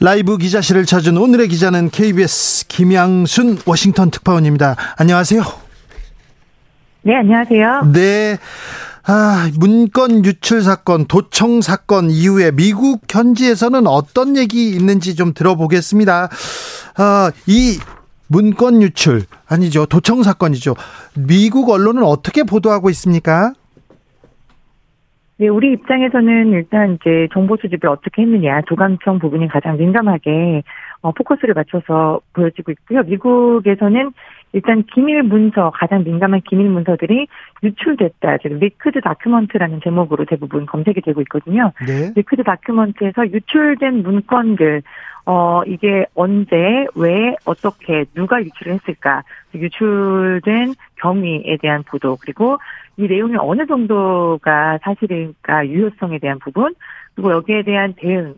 라이브 기자실을 찾은 오늘의 기자는 KBS 김양순 워싱턴 특파원입니다. 안녕하세요. 네, 안녕하세요. 네. 아, 문건 유출 사건, 도청 사건 이후에 미국 현지에서는 어떤 얘기 있는지 좀 들어보겠습니다. 아, 이 문건 유출 아니죠. 도청 사건이죠. 미국 언론은 어떻게 보도하고 있습니까? 네, 우리 입장에서는 일단 이제 정보 수집을 어떻게 했느냐, 도감청 부분이 가장 민감하게 어, 포커스를 맞춰서 보여지고 있고요. 미국에서는 일단 기밀 문서, 가장 민감한 기밀 문서들이 유출됐다. 지금 leaked document라는 제목으로 대부분 검색이 되고 있거든요. 네. leaked document에서 유출된 문건들, 어, 이게 언제, 왜, 어떻게, 누가 유출을 했을까. 유출된 경위에 대한 보도, 그리고 이 내용이 어느 정도가 사실일까 유효성에 대한 부분 그리고 여기에 대한 대응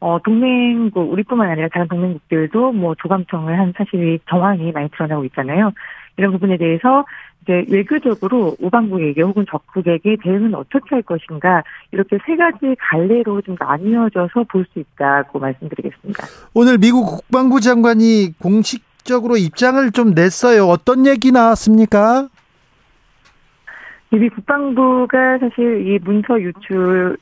어, 동맹국, 우리뿐만 아니라 다른 동맹국들도 뭐 조감청을 한 사실이 정황이 많이 드러나고 있잖아요. 이런 부분에 대해서 이제 외교적으로 우방국에게 혹은 적국에게 대응은 어떻게 할 것인가 이렇게 세 가지 갈래로 좀 나뉘어져서 볼 수 있다고 말씀드리겠습니다. 오늘 미국 국방부 장관이 공식적으로 입장을 좀 냈어요. 어떤 얘기 나왔습니까? 미 국방부가 사실 이 문서 유출의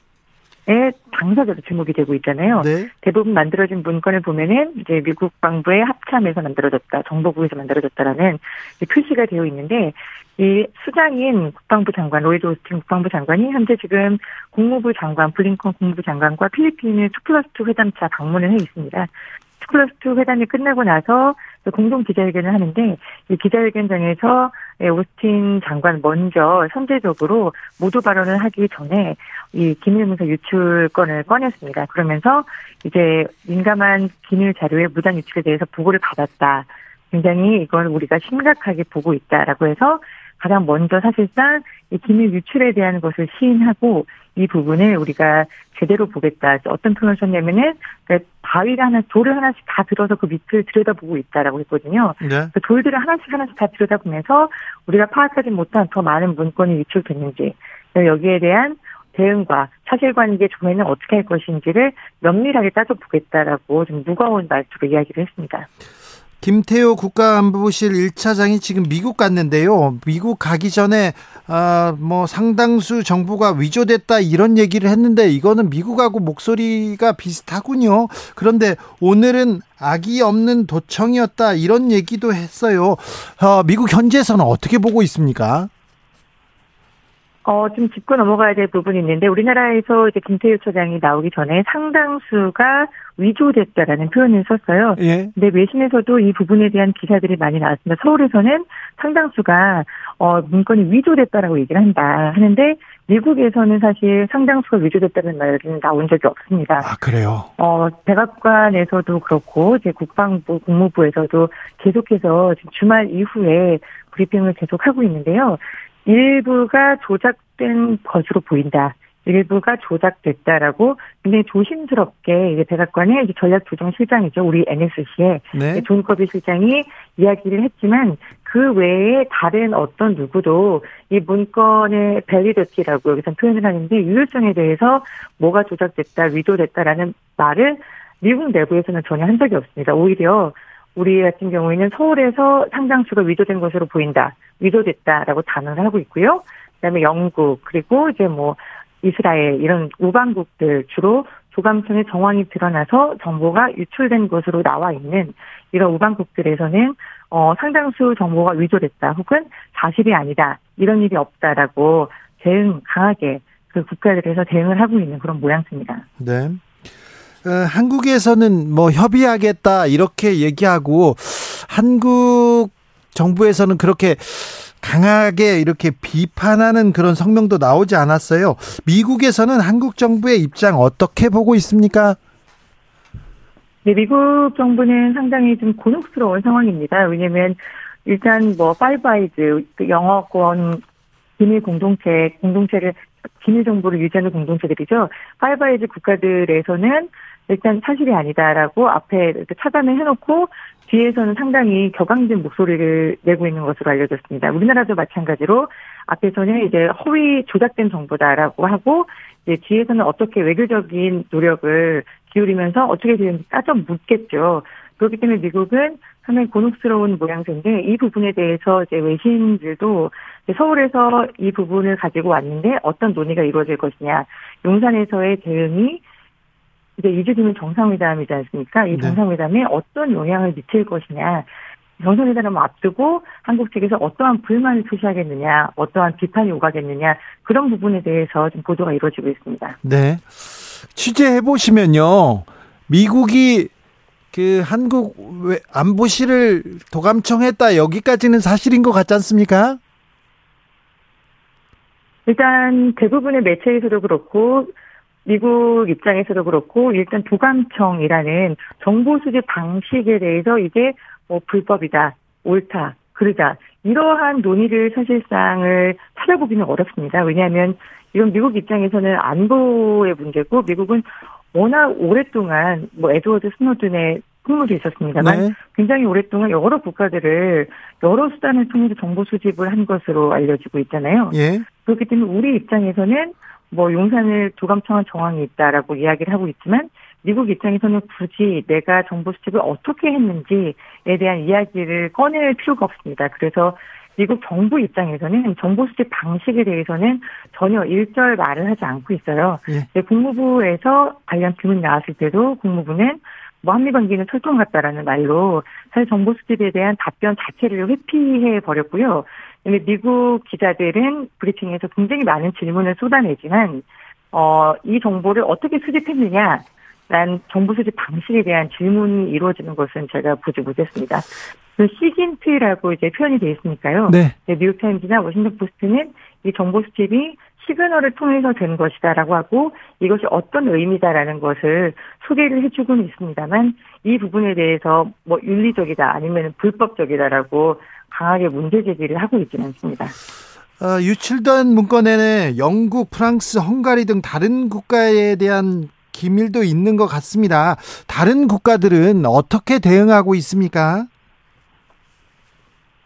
당사자로 지목이 되고 있잖아요. 네. 대부분 만들어진 문건을 보면은 이제 미국 국방부의 합참에서 만들어졌다, 정보국에서 만들어졌다라는 표시가 되어 있는데 이 수장인 국방부 장관 로이드 오스틴 국방부 장관이 현재 지금 국무부 장관 블링컨 국무부 장관과 필리핀의 2 플러스 2 회담차 방문을 해 있습니다. 2 플러스 2 회담이 끝나고 나서 공동 기자회견을 하는데 이 기자회견장에서 오스틴 장관 먼저 선제적으로 모두 발언을 하기 전에 이 기밀 문서 유출 건을 꺼냈습니다. 그러면서 이제 민감한 기밀 자료의 무단 유출에 대해서 보고를 받았다. 굉장히 이걸 우리가 심각하게 보고 있다라고 해서 가장 먼저 사실상 이 기밀 유출에 대한 것을 시인하고 이 부분을 우리가 제대로 보겠다. 어떤 표현을 썼냐면은 그러니까 바위를 하나, 돌을 하나씩 다 들어서 그 밑을 들여다보고 있다라고 했거든요. 네. 그 돌들을 하나씩 하나씩 다 들여다보면서 우리가 파악하지 못한 더 많은 문건이 유출됐는지 여기에 대한 대응과 사실관계 조회는 어떻게 할 것인지를 면밀하게 따져보겠다라고 좀 무거운 말투로 이야기를 했습니다. 김태호 국가안보실 1차장이 지금 미국 갔는데요. 미국 가기 전에 아, 뭐 상당수 정보가 위조됐다 이런 얘기를 했는데 이거는 미국하고 목소리가 비슷하군요. 그런데 오늘은 악이 없는 도청이었다 이런 얘기도 했어요. 어, 미국 현지에서는 어떻게 보고 있습니까? 어, 좀 짚고 넘어가야 될 부분이 있는데, 우리나라에서 이제 김태유 처장이 나오기 전에 상당수가 위조됐다라는 표현을 썼어요. 예. 근데 외신에서도 이 부분에 대한 기사들이 많이 나왔습니다. 서울에서는 상당수가, 어, 문건이 위조됐다라고 얘기를 한다 하는데, 미국에서는 사실 상당수가 위조됐다는 말은 나온 적이 없습니다. 아, 그래요? 어, 백악관에서도 그렇고, 이제 국방부, 국무부에서도 계속해서 주말 이후에 브리핑을 계속하고 있는데요. 일부가 조작된 것으로 보인다. 일부가 조작됐다라고 굉장히 조심스럽게 이제 백악관의 이제 전략조정실장이죠. 우리 NSC의 네. 존 커비 실장이 이야기를 했지만 그 외에 다른 어떤 누구도 이 문건의 밸리더티라고 여기서 표현을 하는데 유효성에 대해서 뭐가 조작됐다, 위조됐다라는 말을 미국 내부에서는 전혀 한 적이 없습니다. 오히려 우리 같은 경우에는 서울에서 상당수가 위조된 것으로 보인다. 위조됐다라고 단언을 하고 있고요. 그다음에 영국 그리고 이제 뭐 이스라엘 이런 우방국들 주로 조감청의 정황이 드러나서 정보가 유출된 것으로 나와 있는 이런 우방국들에서는 어 상당수 정보가 위조됐다 혹은 사실이 아니다 이런 일이 없다라고 대응 강하게 그 국가들에서 대응을 하고 있는 그런 모양새입니다. 네. 어, 한국에서는 뭐 협의하겠다 이렇게 얘기하고 한국 정부에서는 그렇게 강하게 이렇게 비판하는 그런 성명도 나오지 않았어요. 미국에서는 한국 정부의 입장 어떻게 보고 있습니까? 네, 미국 정부는 상당히 좀 곤혹스러운 상황입니다. 왜냐하면 일단 뭐 Five Eyes 그 영어권 비밀 공동체 공동체를 비밀 정보를 유지하는 공동체들이죠. Five Eyes 국가들에서는 일단 사실이 아니다라고 앞에 이렇게 차단을 해놓고 뒤에서는 상당히 격앙된 목소리를 내고 있는 것으로 알려졌습니다. 우리나라도 마찬가지로 앞에서는 이제 허위 조작된 정보다라고 하고 이제 뒤에서는 어떻게 외교적인 노력을 기울이면서 어떻게 되는지 따져 묻겠죠. 그렇기 때문에 미국은 상당히 곤혹스러운 모양새인데 이 부분에 대해서 이제 외신들도 서울에서 이 부분을 가지고 왔는데 어떤 논의가 이루어질 것이냐 용산에서의 대응이 이제 이주 뒤면 정상회담이지 않습니까? 이 네. 정상회담에 어떤 영향을 미칠 것이냐 정상회담을 앞두고 한국 측에서 어떠한 불만을 표시하겠느냐, 어떠한 비판이 오가겠느냐 그런 부분에 대해서 좀 보도가 이루어지고 있습니다. 네, 취재해 보시면요, 미국이 그 한국 안보실을 도감청했다 여기까지는 사실인 것 같지 않습니까? 일단 대부분의 매체에서도 그렇고 미국 입장에서도 그렇고 일단 도감청이라는 정보 수집 방식에 대해서 이게 뭐 불법이다, 옳다, 그르다 이러한 논의를 사실상을 찾아보기는 어렵습니다. 왜냐하면 이건 미국 입장에서는 안보의 문제고 미국은 워낙 오랫동안 뭐 에드워드 스노든의 풍물이 있었습니다만 네. 굉장히 오랫동안 여러 국가들을 여러 수단을 통해서 정보 수집을 한 것으로 알려지고 있잖아요. 예. 그렇기 때문에 우리 입장에서는 뭐 용산을 두감청한 정황이 있다라고 이야기를 하고 있지만 미국 입장에서는 굳이 내가 정보 수집을 어떻게 했는지에 대한 이야기를 꺼낼 필요가 없습니다. 그래서 미국 정부 입장에서는 정보 수집 방식에 대해서는 전혀 일절 말을 하지 않고 있어요. 예. 국무부에서 관련 질문이 나왔을 때도 국무부는 뭐 한미 관계는 철통 같다라는 말로 사실 정보 수집에 대한 답변 자체를 회피해 버렸고요. 미국 기자들은 브리핑에서 굉장히 많은 질문을 쏟아내지만 어, 이 정보를 어떻게 수집했느냐 난 정보 수집 방식에 대한 질문이 이루어지는 것은 제가 보지 못했습니다. 그 시긴트라고 이제 표현이 되어 있으니까요. 네. 네 뉴욕타임즈나 워싱턴 포스트는 이 정보 수집이 시그널을 통해서 된 것이다라고 하고 이것이 어떤 의미다라는 것을 소개를 해주고는 있습니다만 이 부분에 대해서 뭐 윤리적이다 아니면 불법적이다라고 강하게 문제 제기를 하고 있지는 않습니다. 어, 유출된 문건에는 영국, 프랑스, 헝가리 등 다른 국가에 대한 기밀도 있는 것 같습니다. 다른 국가들은 어떻게 대응하고 있습니까?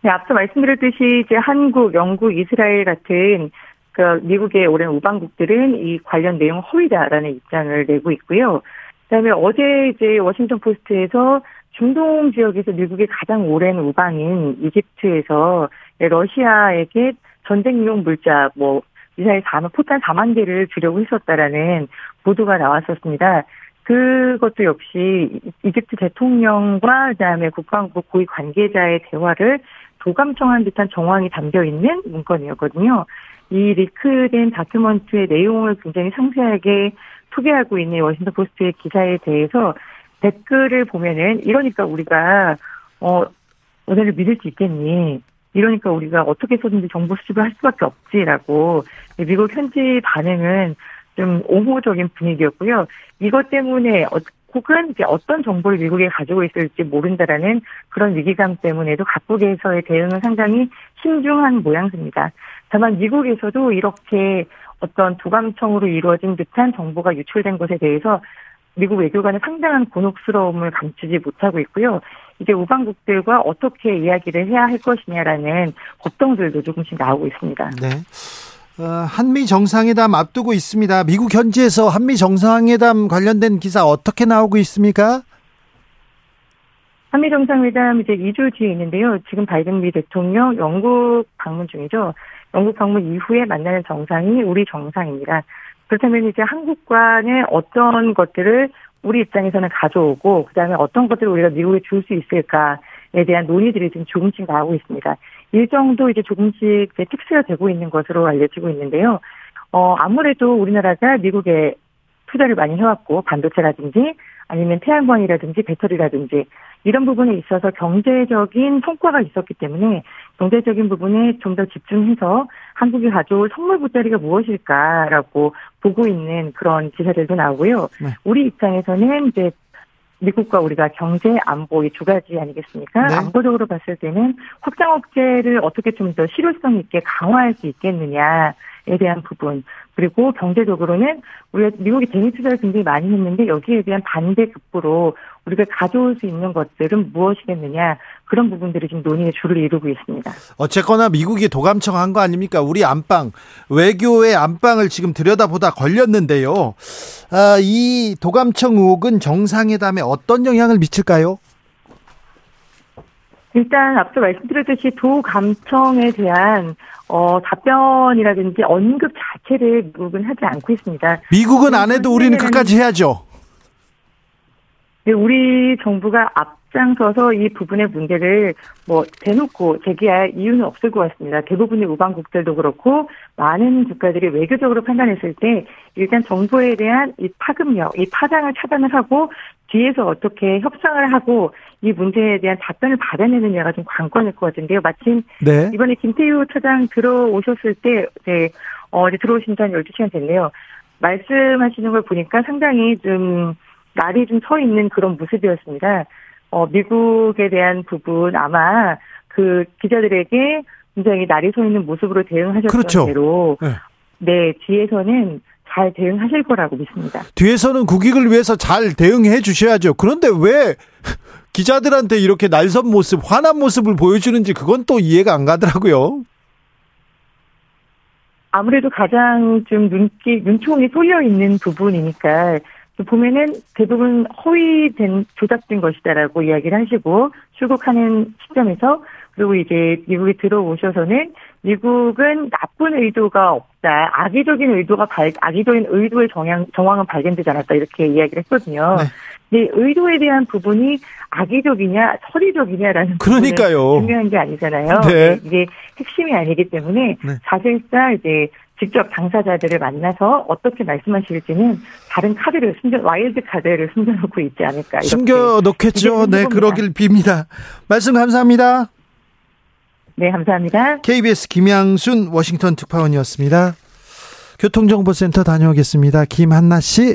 네, 앞서 말씀드렸듯이 이제 한국, 영국, 이스라엘 같은 그 미국의 오랜 우방국들은 이 관련 내용 허위다라는 입장을 내고 있고요. 그다음에 어제 이제 워싱턴 포스트에서 중동 지역에서 미국의 가장 오랜 우방인 이집트에서 러시아에게 전쟁용 물자 뭐 미사일 4만 포탄 4만 개를 주려고 했었다라는 보도가 나왔었습니다. 그것도 역시 이집트 대통령과 그다음에 국방부 고위 관계자의 대화를 도감청한 듯한 정황이 담겨 있는 문건이었거든요. 이 leak된 document의 내용을 굉장히 상세하게 소개하고 있는 워싱턴 포스트의 기사에 대해서 댓글을 보면은 이러니까 우리가 어 너네를 믿을 수 있겠니? 이러니까 우리가 어떻게 해서든지 정보 수집을 할 수밖에 없지라고 미국 현지 반응은 좀 옹호적인 분위기였고요. 이것 때문에 어, 혹은 이제 어떤 정보를 미국에 가지고 있을지 모른다라는 그런 위기감 때문에도 각국에서의 대응은 상당히 신중한 모양새입니다. 다만 미국에서도 이렇게 어떤 두감청으로 이루어진 듯한 정보가 유출된 것에 대해서 미국 외교관은 상당한 곤혹스러움을 감추지 못하고 있고요. 이제 우방국들과 어떻게 이야기를 해야 할 것이냐라는 걱정들도 조금씩 나오고 있습니다. 네. 어, 한미 정상회담 앞두고 있습니다. 미국 현지에서 한미 정상회담 관련된 기사 어떻게 나오고 있습니까? 한미 정상회담 이제 2주 뒤에 있는데요. 지금 바이든 미 대통령 영국 방문 중이죠. 영국 방문 이후에 만나는 정상이 우리 정상입니다. 그렇다면 이제 한국과는 어떤 것들을 우리 입장에서는 가져오고 그다음에 어떤 것들을 우리가 미국에 줄 수 있을까에 대한 논의들이 지금 조금씩 나오고 있습니다. 일정도 이제 조금씩 이제 픽스가 되고 있는 것으로 알려지고 있는데요. 어 아무래도 우리나라가 미국에 투자를 많이 해왔고 반도체라든지 아니면 태양광이라든지 배터리라든지 이런 부분에 있어서 경제적인 성과가 있었기 때문에 경제적인 부분에 좀 더 집중해서 한국이 가져올 선물 보따리가 무엇일까라고 보고 있는 그런 기사들도 나오고요. 네. 우리 입장에서는 이제 미국과 우리가 경제, 안보 이 두 가지 아니겠습니까? 네. 안보적으로 봤을 때는 확장 억제를 어떻게 좀 더 실효성 있게 강화할 수 있겠느냐 에 대한 부분 그리고 경제적으로는 우리가 미국이 대미 투자를 굉장히 많이 했는데 여기에 대한 반대 급부로 우리가 가져올 수 있는 것들은 무엇이겠느냐 그런 부분들이 지금 논의의 주를 이루고 있습니다. 어쨌거나 미국이 도감청한 거 아닙니까? 우리 안방 외교의 안방을 지금 들여다보다 걸렸는데요. 아, 이 도감청 의혹은 정상회담에 어떤 영향을 미칠까요? 일단 앞서 말씀드렸듯이 도감청에 대한 어, 답변이라든지 언급 자체를 미국은 하지 않고 있습니다. 미국은 안 해도 우리는 끝까지 해야죠. 네, 우리 정부가 앞 장서서 이 부분의 문제를 뭐 대놓고 제기할 이유는 없을 것 같습니다. 대부분의 우방국들도 그렇고 많은 국가들이 외교적으로 판단했을 때 일단 정부에 대한 이 파급력, 이 파장을 차단을 하고 뒤에서 어떻게 협상을 하고 이 문제에 대한 답변을 받아내느냐가 좀 관건일 것 같은데요. 마침 네. 이번에 김태유 차장 들어오셨을 때 네, 어, 이제 들어오신 지 한 12시간 됐네요. 말씀하시는 걸 보니까 상당히 좀 날이 좀 서 있는 그런 모습이었습니다. 어, 미국에 대한 부분 아마 그 기자들에게 굉장히 날이 서 있는 모습으로 대응하셨던 그렇죠. 대로 네. 네, 뒤에서는 잘 대응하실 거라고 믿습니다. 뒤에서는 국익을 위해서 잘 대응해 주셔야죠. 그런데 왜 기자들한테 이렇게 날선 모습, 화난 모습을 보여주는지 그건 또 이해가 안 가더라고요. 아무래도 가장 좀 눈기, 눈총이 쏠려 있는 부분이니까 보면은 대부분 허위된 조작된 것이다라고 이야기를 하시고 출국하는 시점에서 그리고 이제 미국에 들어오셔서는 미국은 나쁜 의도가 없다. 악의적인 의도가 발, 악의적인 의도의 정황, 정황은 발견되지 않았다. 이렇게 이야기를 했거든요. 네. 네, 의도에 대한 부분이 악의적이냐, 서리적이냐라는 그러니까요. 중요한 게 아니잖아요. 네. 네. 이게 핵심이 아니기 때문에 네. 사실상 이제 직접 당사자들을 만나서 어떻게 말씀하실지는 다른 카드를 숨겨 와일드 카드를 숨겨놓고 있지 않을까. 숨겨 놓겠죠. 네, 그러길 빕니다. 말씀 감사합니다. 네, 감사합니다. KBS 김양순 워싱턴 특파원이었습니다. 교통정보센터 다녀오겠습니다. 김한나 씨.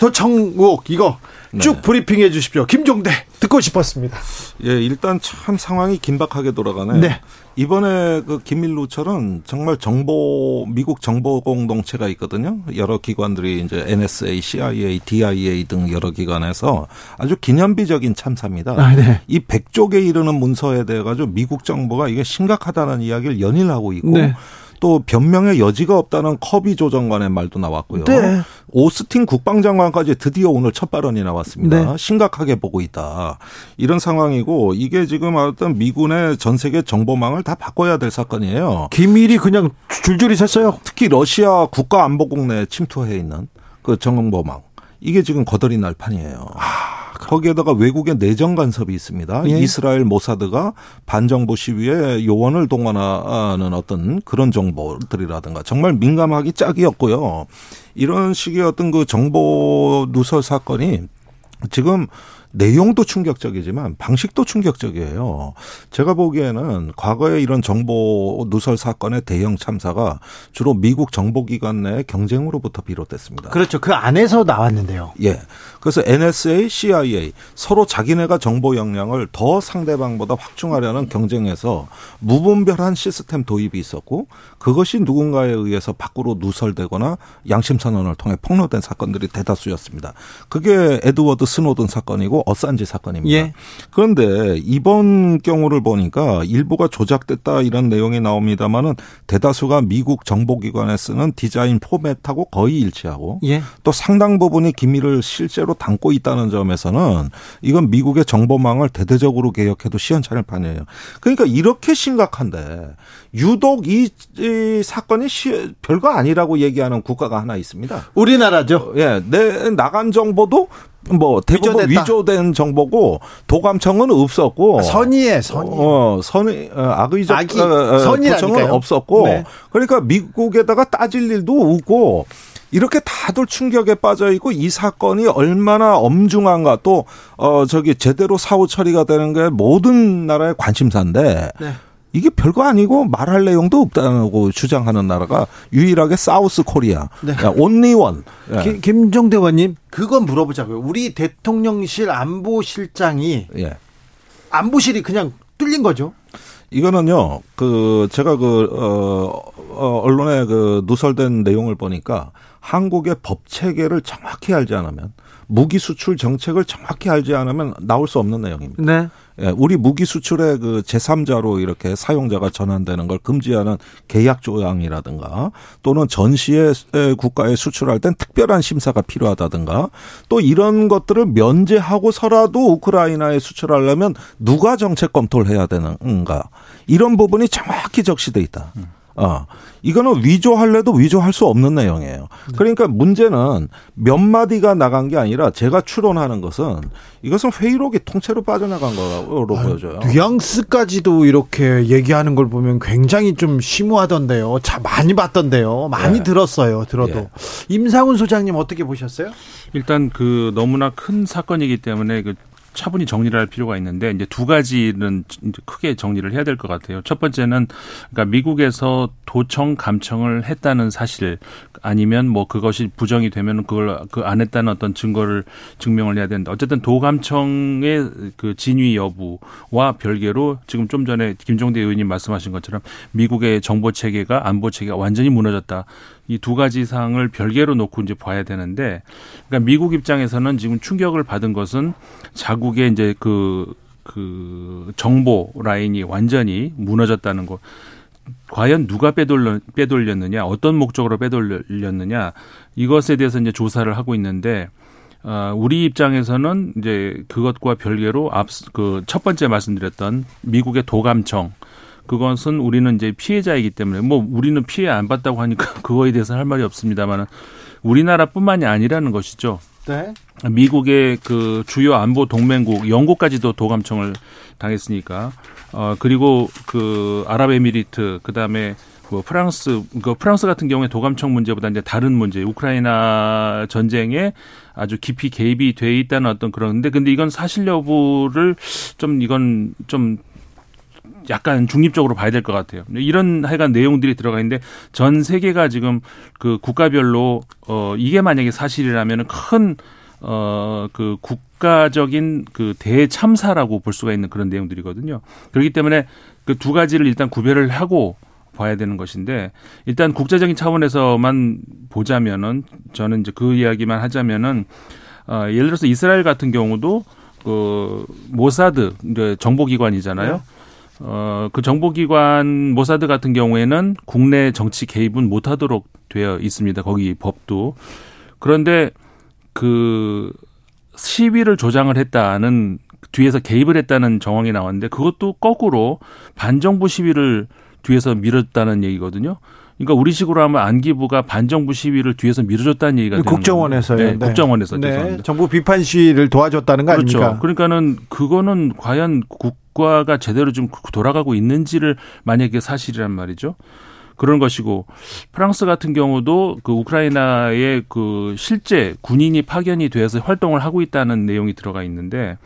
도청 의혹 이거 쭉 네. 브리핑해 주십시오. 김종대 듣고 싶었습니다. 예, 일단 참 상황이 긴박하게 돌아가네. 네. 이번에 그 김밀루처럼 정말 정보 미국 정보 공동체가 있거든요. 여러 기관들이 이제 NSA, CIA, DIA 등 여러 기관에서 아주 기념비적인 참사입니다. 아, 네. 이 100쪽에 이르는 문서에 대해 가지고 미국 정부가 이게 심각하다는 이야기를 연일 하고 있고 네. 또 변명의 여지가 없다는 커비 조정관의 말도 나왔고요. 네. 오스틴 국방장관까지 드디어 오늘 첫 발언이 나왔습니다. 네. 심각하게 보고 있다. 이런 상황이고 이게 지금 어떤 미군의 전 세계 정보망을 다 바꿔야 될 사건이에요. 기밀이 그냥 줄줄이 샜어요. 특히 러시아 국가안보국 내에 침투해 있는 그 정보망. 이게 지금 거덜이 날 판이에요. 아. 거기에다가 외국의 내정 간섭이 있습니다. 예. 이스라엘 모사드가 반정부 시위에 요원을 동원하는 어떤 그런 정보들이라든가 정말 민감하기 짝이었고요. 이런 식의 어떤 그 정보 누설 사건이 지금 내용도 충격적이지만 방식도 충격적이에요. 제가 보기에는 과거에 이런 정보 누설 사건의 대형 참사가 주로 미국 정보기관 내 경쟁으로부터 비롯됐습니다. 그렇죠. 그 안에서 나왔는데요. 예. 그래서 NSA, CIA 서로 자기네가 정보 역량을 더 상대방보다 확충하려는 경쟁에서 무분별한 시스템 도입이 있었고 그것이 누군가에 의해서 밖으로 누설되거나 양심 선언을 통해 폭로된 사건들이 대다수였습니다. 그게 에드워드 스노든 사건이고 바로 어산지 사건입니다. 예. 그런데 이번 경우를 보니까 일부가 조작됐다 이런 내용이 나옵니다만은 대다수가 미국 정보기관에 쓰는 디자인 포맷하고 거의 일치하고 예. 또 상당 부분이 기밀을 실제로 담고 있다는 점에서는 이건 미국의 정보망을 대대적으로 개혁해도 시원찮을 판이에요. 그러니까 이렇게 심각한데 유독 이, 이 사건이 시, 별거 아니라고 얘기하는 국가가 하나 있습니다. 우리나라죠. 예, 내 나간 정보도 뭐 대부분 위조됐다. 위조된 정보고 도감청은 없었고 선의에 선의 어 선의 어, 악의적 악의, 어, 어 선의는 없었고 네. 그러니까 미국에다가 따질 일도 없고 이렇게 다들 충격에 빠져 있고 이 사건이 얼마나 엄중한가 또 어 저기 제대로 사후 처리가 되는 게 모든 나라의 관심사인데 네. 이게 별거 아니고 말할 내용도 없다고 주장하는 나라가 유일하게 사우스 코리아. 네. 온리원. 예. 김종대 원님 그건 물어보자고요. 우리 대통령실 안보실장이 예. 안보실이 그냥 뚫린 거죠. 이거는요, 그, 제가 그, 어, 어, 언론에 그 누설된 내용을 보니까 한국의 법 체계를 정확히 알지 않으면 무기 수출 정책을 정확히 알지 않으면 나올 수 없는 내용입니다. 네. 예, 우리 무기 수출의 그 제3자로 이렇게 사용자가 전환되는 걸 금지하는 계약 조항이라든가 또는 전시의 국가에 수출할 땐 특별한 심사가 필요하다든가 또 이런 것들을 면제하고서라도 우크라이나에 수출하려면 누가 정책 검토를 해야 되는가 이런 부분이 정확히 적시돼 있다. 음. 어. 이거는 위조할래도 위조할 수 없는 내용이에요. 그러니까 문제는 몇 마디가 나간 게 아니라 제가 추론하는 것은 이것은 회의록이 통째로 빠져나간 거로 아, 보여져요. 뉘앙스까지도 이렇게 얘기하는 걸 보면 굉장히 좀 심오하던데요. 자, 많이 봤던데요. 많이 네. 들었어요. 들어도. 네. 임상훈 소장님 어떻게 보셨어요? 일단 그 너무나 큰 사건이기 때문에 그 차분히 정리를 할 필요가 있는데 이제 두 가지는 크게 정리를 해야 될 것 같아요. 첫 번째는 그러니까 미국에서 도청 감청을 했다는 사실 아니면 뭐 그것이 부정이 되면 그걸 그 안 했다는 어떤 증거를 증명을 해야 되는데 어쨌든 도감청의 그 진위 여부와 별개로 지금 좀 전에 김종대 의원님 말씀하신 것처럼 미국의 정보 체계가 안보 체계가 완전히 무너졌다. 이 두 가지 사항을 별개로 놓고 이제 봐야 되는데 그러니까 미국 입장에서는 지금 충격을 받은 것은 자국의 이제 그, 그 정보 라인이 완전히 무너졌다는 거. 과연 누가 빼돌려, 빼돌렸느냐, 어떤 목적으로 빼돌렸느냐, 이것에 대해서 이제 조사를 하고 있는데, 어, 우리 입장에서는 이제 그것과 별개로 앞, 그 첫 번째 말씀드렸던 미국의 도감청, 그것은 우리는 이제 피해자이기 때문에 뭐 우리는 피해 안 받다고 하니까 그거에 대해서 할 말이 없습니다만은 우리나라뿐만이 아니라는 것이죠. 네. 미국의 그 주요 안보 동맹국 영국까지도 도감청을 당했으니까 어 그리고 그 아랍에미리트 그다음에 그 프랑스 그 프랑스 같은 경우에 도감청 문제보다 이제 다른 문제 우크라이나 전쟁에 아주 깊이 개입이 돼 있다는 어떤 그런데 근데 이건 사실 여부를 좀 이건 좀 약간 중립적으로 봐야 될 것 같아요. 이런 하여간 내용들이 들어가 있는데 전 세계가 지금 그 국가별로 어 이게 만약에 사실이라면은 큰 어, 그 국가적인 그 대참사라고 볼 수가 있는 그런 내용들이거든요. 그렇기 때문에 그 두 가지를 일단 구별을 하고 봐야 되는 것인데 일단 국제적인 차원에서만 보자면은 저는 이제 그 이야기만 하자면은 어, 예를 들어서 이스라엘 같은 경우도 그 모사드 정보기관이잖아요. 네. 어, 그 정보기관 모사드 같은 경우에는 국내 정치 개입은 못하도록 되어 있습니다. 거기 법도. 그런데 그 시위를 조장을 했다는 뒤에서 개입을 했다는 정황이 나왔는데 그것도 거꾸로 반정부 시위를 뒤에서 밀었다는 얘기거든요. 그러니까 우리식으로 하면 안기부가 반정부 시위를 뒤에서 밀어줬다는 얘기가 되는 국정원에서요. 네, 네. 국정원에서 네. 정부 비판 시위를 도와줬다는 거 그렇죠. 아닙니까? 그러니까는 그거는 과연 국 가가 제대로 좀 돌아가고 있는지를 만약에 사실이란 말이죠. 그런 것이고 프랑스 같은 경우도 그 우크라이나의 그 실제 군인이 파견이 돼서 활동을 하고 있다는 내용이 들어가 있는데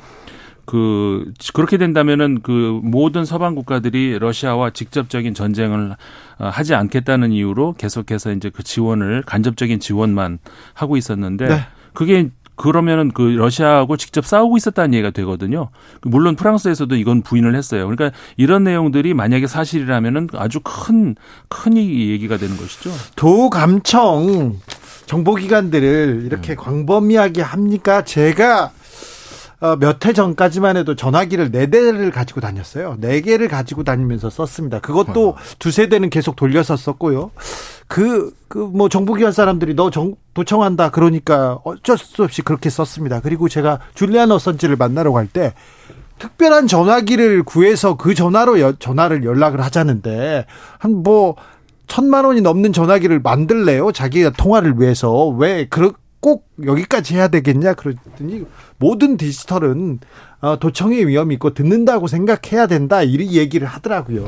그 그렇게 된다면은 그 모든 서방 국가들이 러시아와 직접적인 전쟁을 어, 하지 않겠다는 이유로 계속해서 이제 그 지원을 간접적인 지원만 하고 있었는데 네. 그게 그러면은 그 러시아하고 직접 싸우고 있었다는 얘기가 되거든요. 물론 프랑스에서도 이건 부인을 했어요. 그러니까 이런 내용들이 만약에 사실이라면은 아주 큰, 큰 얘기가 되는 것이죠. 도감청 정보기관들을 이렇게 음. 광범위하게 합니까? 제가 어, 몇 해 전까지만 해도 전화기를 네 대를 가지고 다녔어요. 네 개를 가지고 다니면서 썼습니다. 그것도 어. 두세 대는 계속 돌려서 썼고요. 그, 그, 뭐, 정부기관 사람들이 너 정, 도청한다. 그러니까 어쩔 수 없이 그렇게 썼습니다. 그리고 제가 줄리안 어선지를 만나러 갈 때, 특별한 전화기를 구해서 그 전화로 여, 전화를 연락을 하자는데, 한 뭐, 천만 원이 넘는 전화기를 만들래요? 자기가 통화를 위해서. 왜, 그 꼭 여기까지 해야 되겠냐 그랬더니 모든 디지털은 어, 도청의 위험이 있고 듣는다고 생각해야 된다 이 얘기를 하더라고요.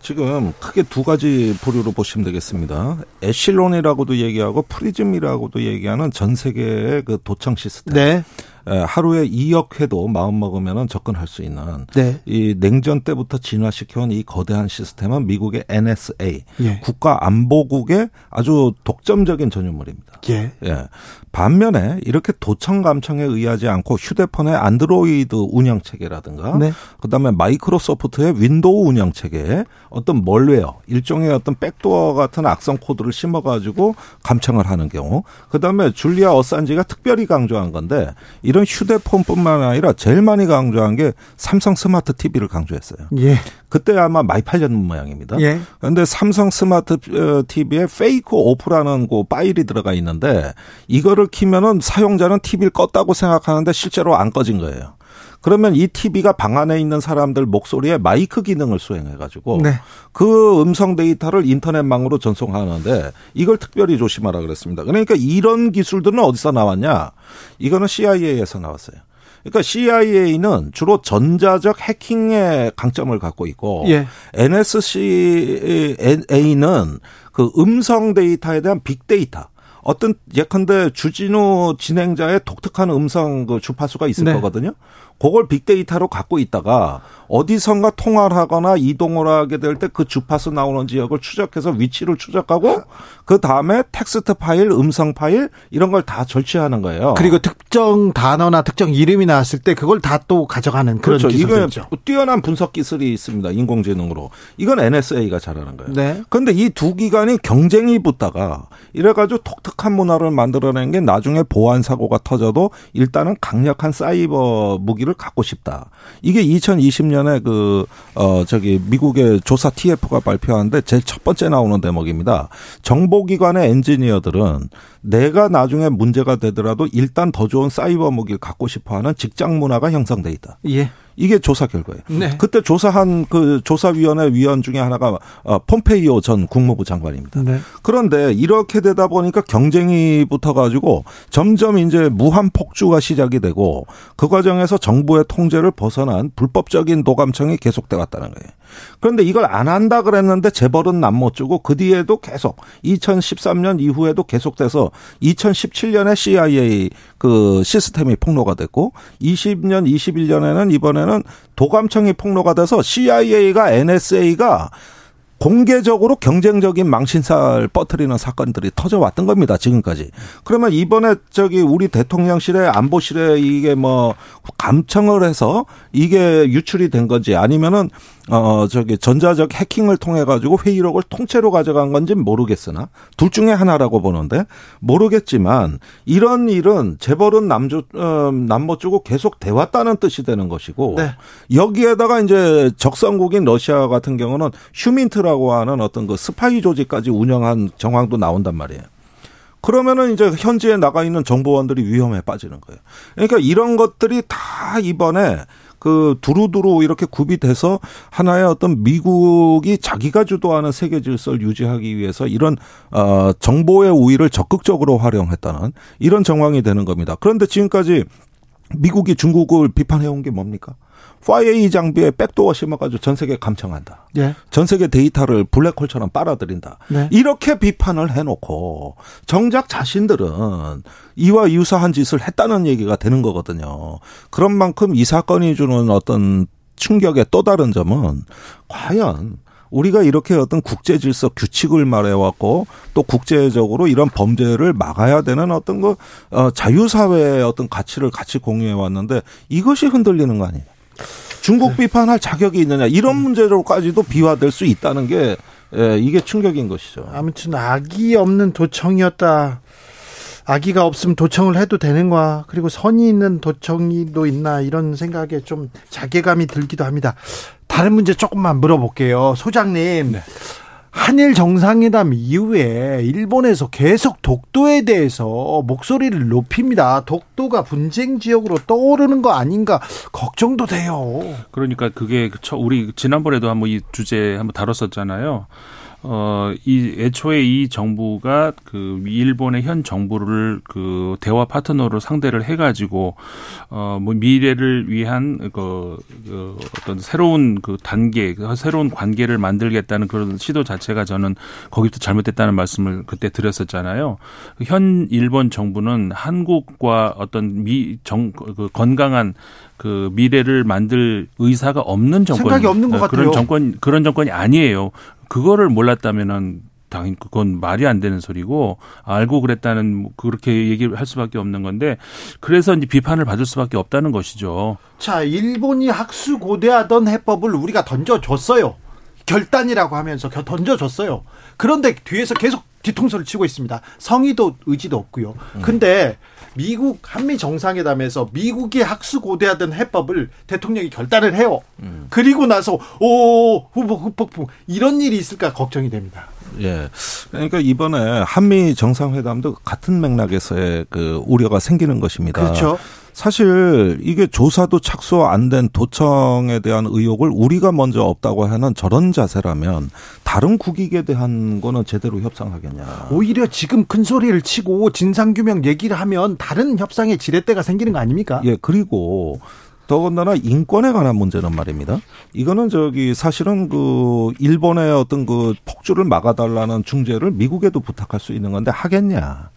지금 크게 두 가지 부류로 보시면 되겠습니다. 에셜론이라고도 얘기하고 프리즘이라고도 얘기하는 전 세계의 그 도청 시스템. 네. 하루에 2억 회도 마음 먹으면 접근할 수 있는 네. 이 냉전 때부터 진화시켜온 이 거대한 시스템은 미국의 NSA 예. 국가안보국의 아주 독점적인 전유물입니다. 예. 예. 반면에 이렇게 도청 감청에 의하지 않고 휴대폰의 안드로이드 운영 체계라든가 네. 그다음에 마이크로소프트의 윈도우 운영 체계에 어떤 malware 일종의 어떤 backdoor 같은 악성 코드를 심어 가지고 감청을 하는 경우 그다음에 줄리안 어산지가 특별히 강조한 건데 이런 휴대폰뿐만 아니라 제일 많이 강조한 게 삼성 스마트 TV를 강조했어요. 예. 그때 아마 많이 팔렸는 모양입니다. 예. 그런데 삼성 스마트 TV에 fake off라는 그 파일이 들어가 있는데 이거를 키면은 사용자는 TV를 껐다고 생각하는데 실제로 안 꺼진 거예요. 그러면 이 TV가 방 안에 있는 사람들 목소리에 마이크 기능을 수행해가지고 네. 그 음성 데이터를 인터넷망으로 전송하는데 이걸 특별히 조심하라 그랬습니다. 그러니까 이런 기술들은 어디서 나왔냐? 이거는 CIA에서 나왔어요. 그러니까 CIA는 주로 전자적 해킹의 강점을 갖고 있고 예. NSCA는 그 음성 데이터에 대한 빅데이터 어떤 예컨대 주진우 진행자의 독특한 음성 그 주파수가 있을 네. 거거든요. 그걸 빅데이터로 갖고 있다가 어디선가 통화를 하거나 이동을 하게 될 때 그 주파수 나오는 지역을 추적해서 위치를 추적하고 그 다음에 텍스트 파일, 음성 파일 이런 걸 다 절취하는 거예요. 그리고 특정 단어나 특정 이름이 나왔을 때 그걸 다 또 가져가는 그런 그렇죠. 기술이죠. 이게 뛰어난 분석 기술이 있습니다. 인공지능으로. 이건 NSA가 잘하는 거예요. 네. 그런데 이 두 기관이 경쟁이 붙다가 이래가지고 독특한 문화를 만들어낸 게 나중에 보안 사고가 터져도 일단은 강력한 사이버 무기를 갖고 싶다. 이게 2020년에 그, 어, 저기, 미국의 조사 TF가 발표하는데 제일 첫 번째 나오는 대목입니다. 정보기관의 엔지니어들은 내가 나중에 문제가 되더라도 일단 더 좋은 사이버 무기를 갖고 싶어 하는 직장 문화가 형성돼 있다. 예. 이게 조사 결과예요. 네. 그때 조사한 그 조사위원회 위원 중에 하나가 어, 폼페이오 전 국무부 장관입니다. 네. 그런데 이렇게 되다 보니까 경쟁이 붙어가지고 점점 이제 무한 폭주가 시작이 되고 그 과정에서 정부의 통제를 벗어난 불법적인 도감청이 계속돼 왔다는 거예요. 그런데 이걸 안 한다 그랬는데 재벌은 남 못 주고 그 뒤에도 계속 2013년 이후에도 계속돼서 2017년에 CIA 그 시스템이 폭로가 됐고 20년 21년에는 이번에 는 도감청이 폭로가 돼서 CIA가 NSA가 공개적으로 경쟁적인 망신살 뻗트리는 사건들이 터져왔던 겁니다. 지금까지. 그러면 이번에 저기 우리 대통령실에 안보실에 이게 뭐 감청을 해서 이게 유출이 된 건지 아니면은 어 저기 전자적 해킹을 통해 가지고 회의록을 통째로 가져간 건지 모르겠으나 둘 중에 하나라고 보는데 모르겠지만 이런 일은 재벌은 남주 어, 남못 주고 계속 돼 왔다는 뜻이 되는 것이고 네. 여기에다가 이제 적성국인 러시아 같은 경우는 휴민트라 고 하는 어떤 그 스파이 조직까지 운영한 정황도 나온단 말이에요. 그러면은 이제 현지에 나가 있는 정보원들이 위험에 빠지는 거예요. 그러니까 이런 것들이 다 이번에 그 두루두루 이렇게 구비돼서 하나의 어떤 미국이 자기가 주도하는 세계 질서를 유지하기 위해서 이런 어 정보의 우위를 적극적으로 활용했다는 이런 정황이 되는 겁니다. 그런데 지금까지 미국이 중국을 비판해온 게 뭡니까? 5A 장비에 백도어 심어가지고 전 세계 감청한다. 예. 전 세계 데이터를 블랙홀처럼 빨아들인다. 네. 이렇게 비판을 해놓고 정작 자신들은 이와 유사한 짓을 했다는 얘기가 되는 거거든요. 그런 만큼 이 사건이 주는 어떤 충격의 또 다른 점은 과연 우리가 이렇게 어떤 국제 질서 규칙을 말해왔고 또 국제적으로 이런 범죄를 막아야 되는 어떤 그 어, 자유사회의 어떤 가치를 같이 공유해 왔는데 이것이 흔들리는 거 아니에요? 중국 네. 비판할 자격이 있느냐 이런 음. 문제로까지도 비화될 수 있다는 게 예, 이게 충격인 것이죠. 아무튼 악이 없는 도청이었다. 아기가 없으면 도청을 해도 되는 거야. 그리고 선이 있는 도청이도 있나 이런 생각에 좀 자괴감이 들기도 합니다. 다른 문제 조금만 물어볼게요. 소장님. 네. 한일 정상회담 이후에 일본에서 계속 독도에 대해서 목소리를 높입니다. 독도가 분쟁 지역으로 떠오르는 거 아닌가 걱정도 돼요. 그러니까 그게 우리 지난번에도 한번 이 주제 한번 다뤘었잖아요. 어, 이, 애초에 이 정부가 그 일본의 현 정부를 그 대화 파트너로 상대를 해가지고, 어, 뭐 미래를 위한 그, 그 어떤 새로운 그 단계, 그 새로운 관계를 만들겠다는 그런 시도 자체가 저는 거기부터 잘못됐다는 말씀을 그때 드렸었잖아요. 현 일본 정부는 한국과 어떤 미, 정, 그 건강한 그 미래를 만들 의사가 없는 정권 생각이 없는 것 네, 같아요. 그런 정권 그런 정권이 아니에요. 그거를 몰랐다면은 당연히 그건 말이 안 되는 소리고 알고 그랬다는 뭐 그렇게 얘기를 할 수밖에 없는 건데 그래서 이제 비판을 받을 수밖에 없다는 것이죠. 자, 일본이 학수 고대하던 해법을 우리가 던져줬어요. 결단이라고 하면서 던져줬어요. 그런데 뒤에서 계속 뒤통수를 치고 있습니다. 성의도 의지도 없고요. 근데 미국 한미 정상회담에서 미국이 학수고대하던 해법을 대통령이 결단을 해요. 음. 그리고 나서 오 후보 후폭풍 이런 일이 있을까 걱정이 됩니다. 예. 그러니까 이번에 한미 정상회담도 같은 맥락에서의 그 우려가 생기는 것입니다. 그렇죠. 사실 이게 조사도 착수 안 된 도청에 대한 의혹을 우리가 먼저 없다고 하는 저런 자세라면 다른 국익에 대한 거는 제대로 협상하겠냐. 오히려 지금 큰 소리를 치고 진상규명 얘기를 하면 다른 협상의 지렛대가 생기는 거 아닙니까? 예, 그리고 더군다나 인권에 관한 문제는 말입니다. 이거는 저기 사실은 그 일본의 어떤 그 폭주를 막아달라는 중재를 미국에도 부탁할 수 있는 건데 하겠냐.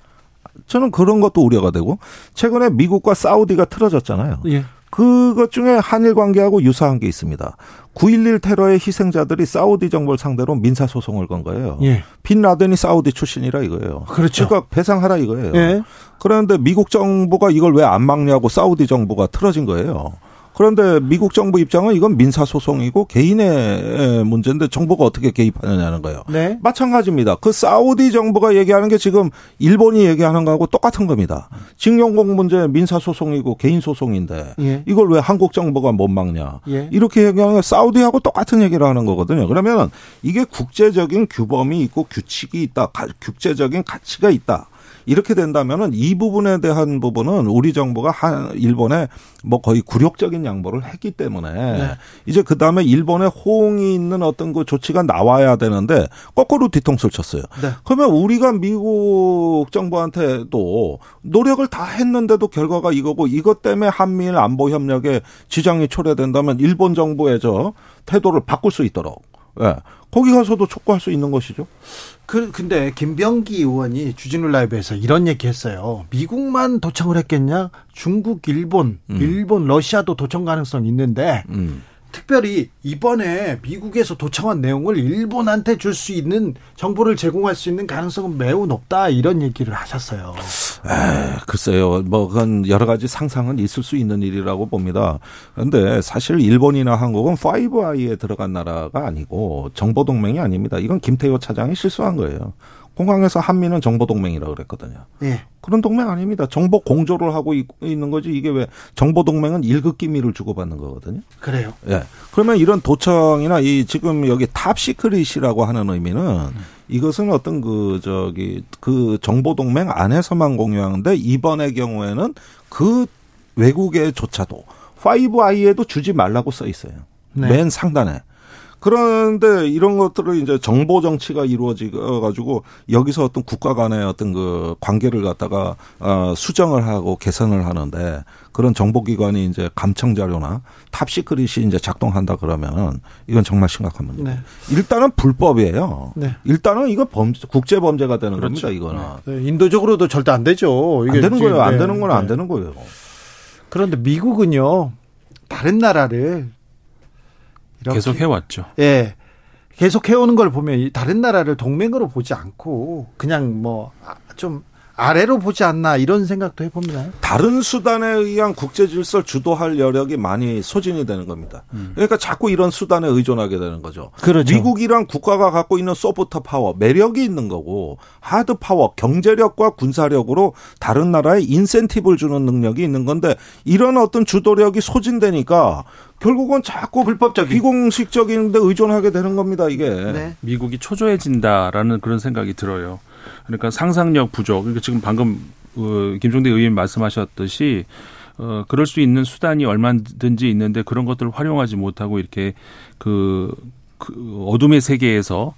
저는 그런 것도 우려가 되고 최근에 미국과 사우디가 틀어졌잖아요. 예. 그것 중에 한일 관계하고 유사한 게 있습니다. 9.11 테러의 희생자들이 사우디 정부를 상대로 민사 소송을 건 거예요. 예. 빈 라덴이 사우디 출신이라 이거예요. 그렇죠. 그러니까 배상하라 이거예요. 예. 그런데 미국 정부가 이걸 왜 안 막냐고 사우디 정부가 틀어진 거예요. 그런데 미국 정부 입장은 이건 민사 소송이고 개인의 문제인데 정부가 어떻게 개입하느냐는 거예요. 네. 마찬가지입니다. 그 사우디 정부가 얘기하는 게 지금 일본이 얘기하는 거하고 똑같은 겁니다. 징용공 문제 민사 소송이고 개인 소송인데 예. 이걸 왜 한국 정부가 못 막냐? 예. 이렇게 얘기하는 게 사우디하고 똑같은 얘기를 하는 거거든요. 그러면 이게 국제적인 규범이 있고 규칙이 있다. 국제적인 가치가 있다. 이렇게 된다면은 이 부분에 대한 부분은 우리 정부가 한 일본에 뭐 거의 굴욕적인 양보를 했기 때문에 네. 이제 그 다음에 일본에 호응이 있는 어떤 그 조치가 나와야 되는데 거꾸로 뒤통수를 쳤어요. 네. 그러면 우리가 미국 정부한테도 노력을 다 했는데도 결과가 이거고 이것 때문에 한미일 안보 협력에 지장이 초래된다면 일본 정부의 저 태도를 바꿀 수 있도록 예. 거기 가서도 촉구할 수 있는 것이죠. 그 근데 김병기 의원이 주진우 라이브에서 이런 얘기했어요. 미국만 도청을 했겠냐? 중국, 일본, 음. 일본, 러시아도 도청 가능성 있는데 음. 특별히 이번에 미국에서 도청한 내용을 일본한테 줄 수 있는 정보를 제공할 수 있는 가능성은 매우 높다 이런 얘기를 하셨어요. 에, 글쎄요. 뭐 그건 여러 가지 상상은 있을 수 있는 일이라고 봅니다. 그런데 사실 일본이나 한국은 5I에 들어간 나라가 아니고 정보 동맹이 아닙니다. 이건 김태효 차장이 실수한 거예요. 공항에서 한미는 정보 동맹이라고 그랬거든요. 예. 그런 동맹 아닙니다. 정보 공조를 하고 있는 거지 이게 왜 정보 동맹은 일급 기밀을 주고받는 거거든요. 그래요. 예. 그러면 이런 도청이나 이 지금 여기 top secret이라고 하는 의미는 음. 이것은 어떤 그 저기 그 정보 동맹 안에서만 공유하는데 이번의 경우에는 그 외국에조차도 5I에도 주지 말라고 써 있어요. 네. 맨 상단에. 그런데 이런 것들을 이제 정보 정치가 이루어져 가지고 여기서 어떤 국가 간의 어떤 그 관계를 갖다가 어 수정을 하고 개선을 하는데 그런 정보 기관이 이제 감청 자료나 top secret이 이제 작동한다 그러면 이건 정말 심각한 문제. 네. 일단은 불법이에요. 네. 일단은 이거 범죄, 국제 범죄가 되는 그렇죠. 겁니다. 이거는 네. 인도적으로도 절대 안 되죠. 안 되는 거예요. 안 되는 건 안 네. 되는 거예요. 그런데 미국은요 다른 나라를 계속 해왔죠. 예. 계속 해오는 걸 보면 다른 나라를 동맹으로 보지 않고 그냥 뭐 좀 아래로 보지 않나 이런 생각도 해봅니다. 다른 수단에 의한 국제 질서를 주도할 여력이 많이 소진이 되는 겁니다. 음. 그러니까 자꾸 이런 수단에 의존하게 되는 거죠. 그렇죠. 미국이란 국가가 갖고 있는 soft power, 매력이 있는 거고 hard power, 경제력과 군사력으로 다른 나라에 인센티브를 주는 능력이 있는 건데 이런 어떤 주도력이 소진되니까 결국은 자꾸 불법적인 비공식적인데 의존하게 되는 겁니다. 이게 네. 미국이 초조해진다라는 그런 생각이 들어요. 그러니까 상상력 부족. 그러니까 지금 방금 어, 김종대 의원님 말씀하셨듯이 어, 그럴 수 있는 수단이 얼마든지 있는데 그런 것들을 활용하지 못하고 이렇게 그, 그 어둠의 세계에서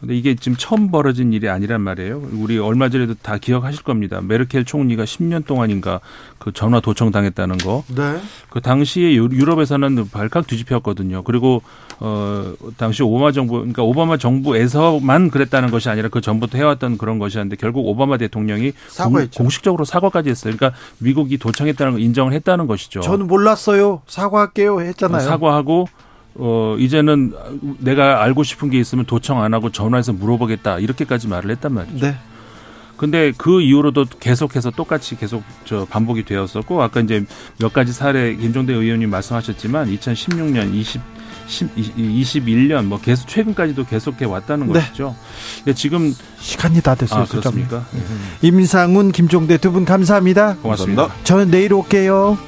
근데 이게 지금 처음 벌어진 일이 아니란 말이에요. 우리 얼마 전에도 다 기억하실 겁니다. 메르켈 총리가 10년 동안인가 그 전화 도청 당했다는 거. 네. 그 당시에 유럽에서는 발칵 뒤집혔거든요. 그리고 어 당시 오바마 정부 그러니까 오바마 정부에서만 그랬다는 것이 아니라 그 전부터 해왔던 그런 것이었는데 결국 오바마 대통령이 사과했죠. 공 식적으로 사과까지 했어요. 그러니까 미국이 도청했다는 걸 인정을 했다는 것이죠. 저는 몰랐어요. 사과할게요 했잖아요. 사과하고 어, 이제는 내가 알고 싶은 게 있으면 도청 안 하고 전화해서 물어보겠다. 이렇게까지 말을 했단 말이죠. 네. 근데 그 이후로도 계속해서 똑같이 계속 저 반복이 되었었고 아까 이제 몇 가지 사례 김종대 의원님 말씀하셨지만 2016년 20 21년 뭐 계속 최근까지도 계속해 왔다는 네. 것이죠. 근데 지금 시간이 다 됐어요. 아, 그렇습니까? 네. 임상훈, 김종대 두 분 감사합니다. 고맙습니다. 저는 내일 올게요.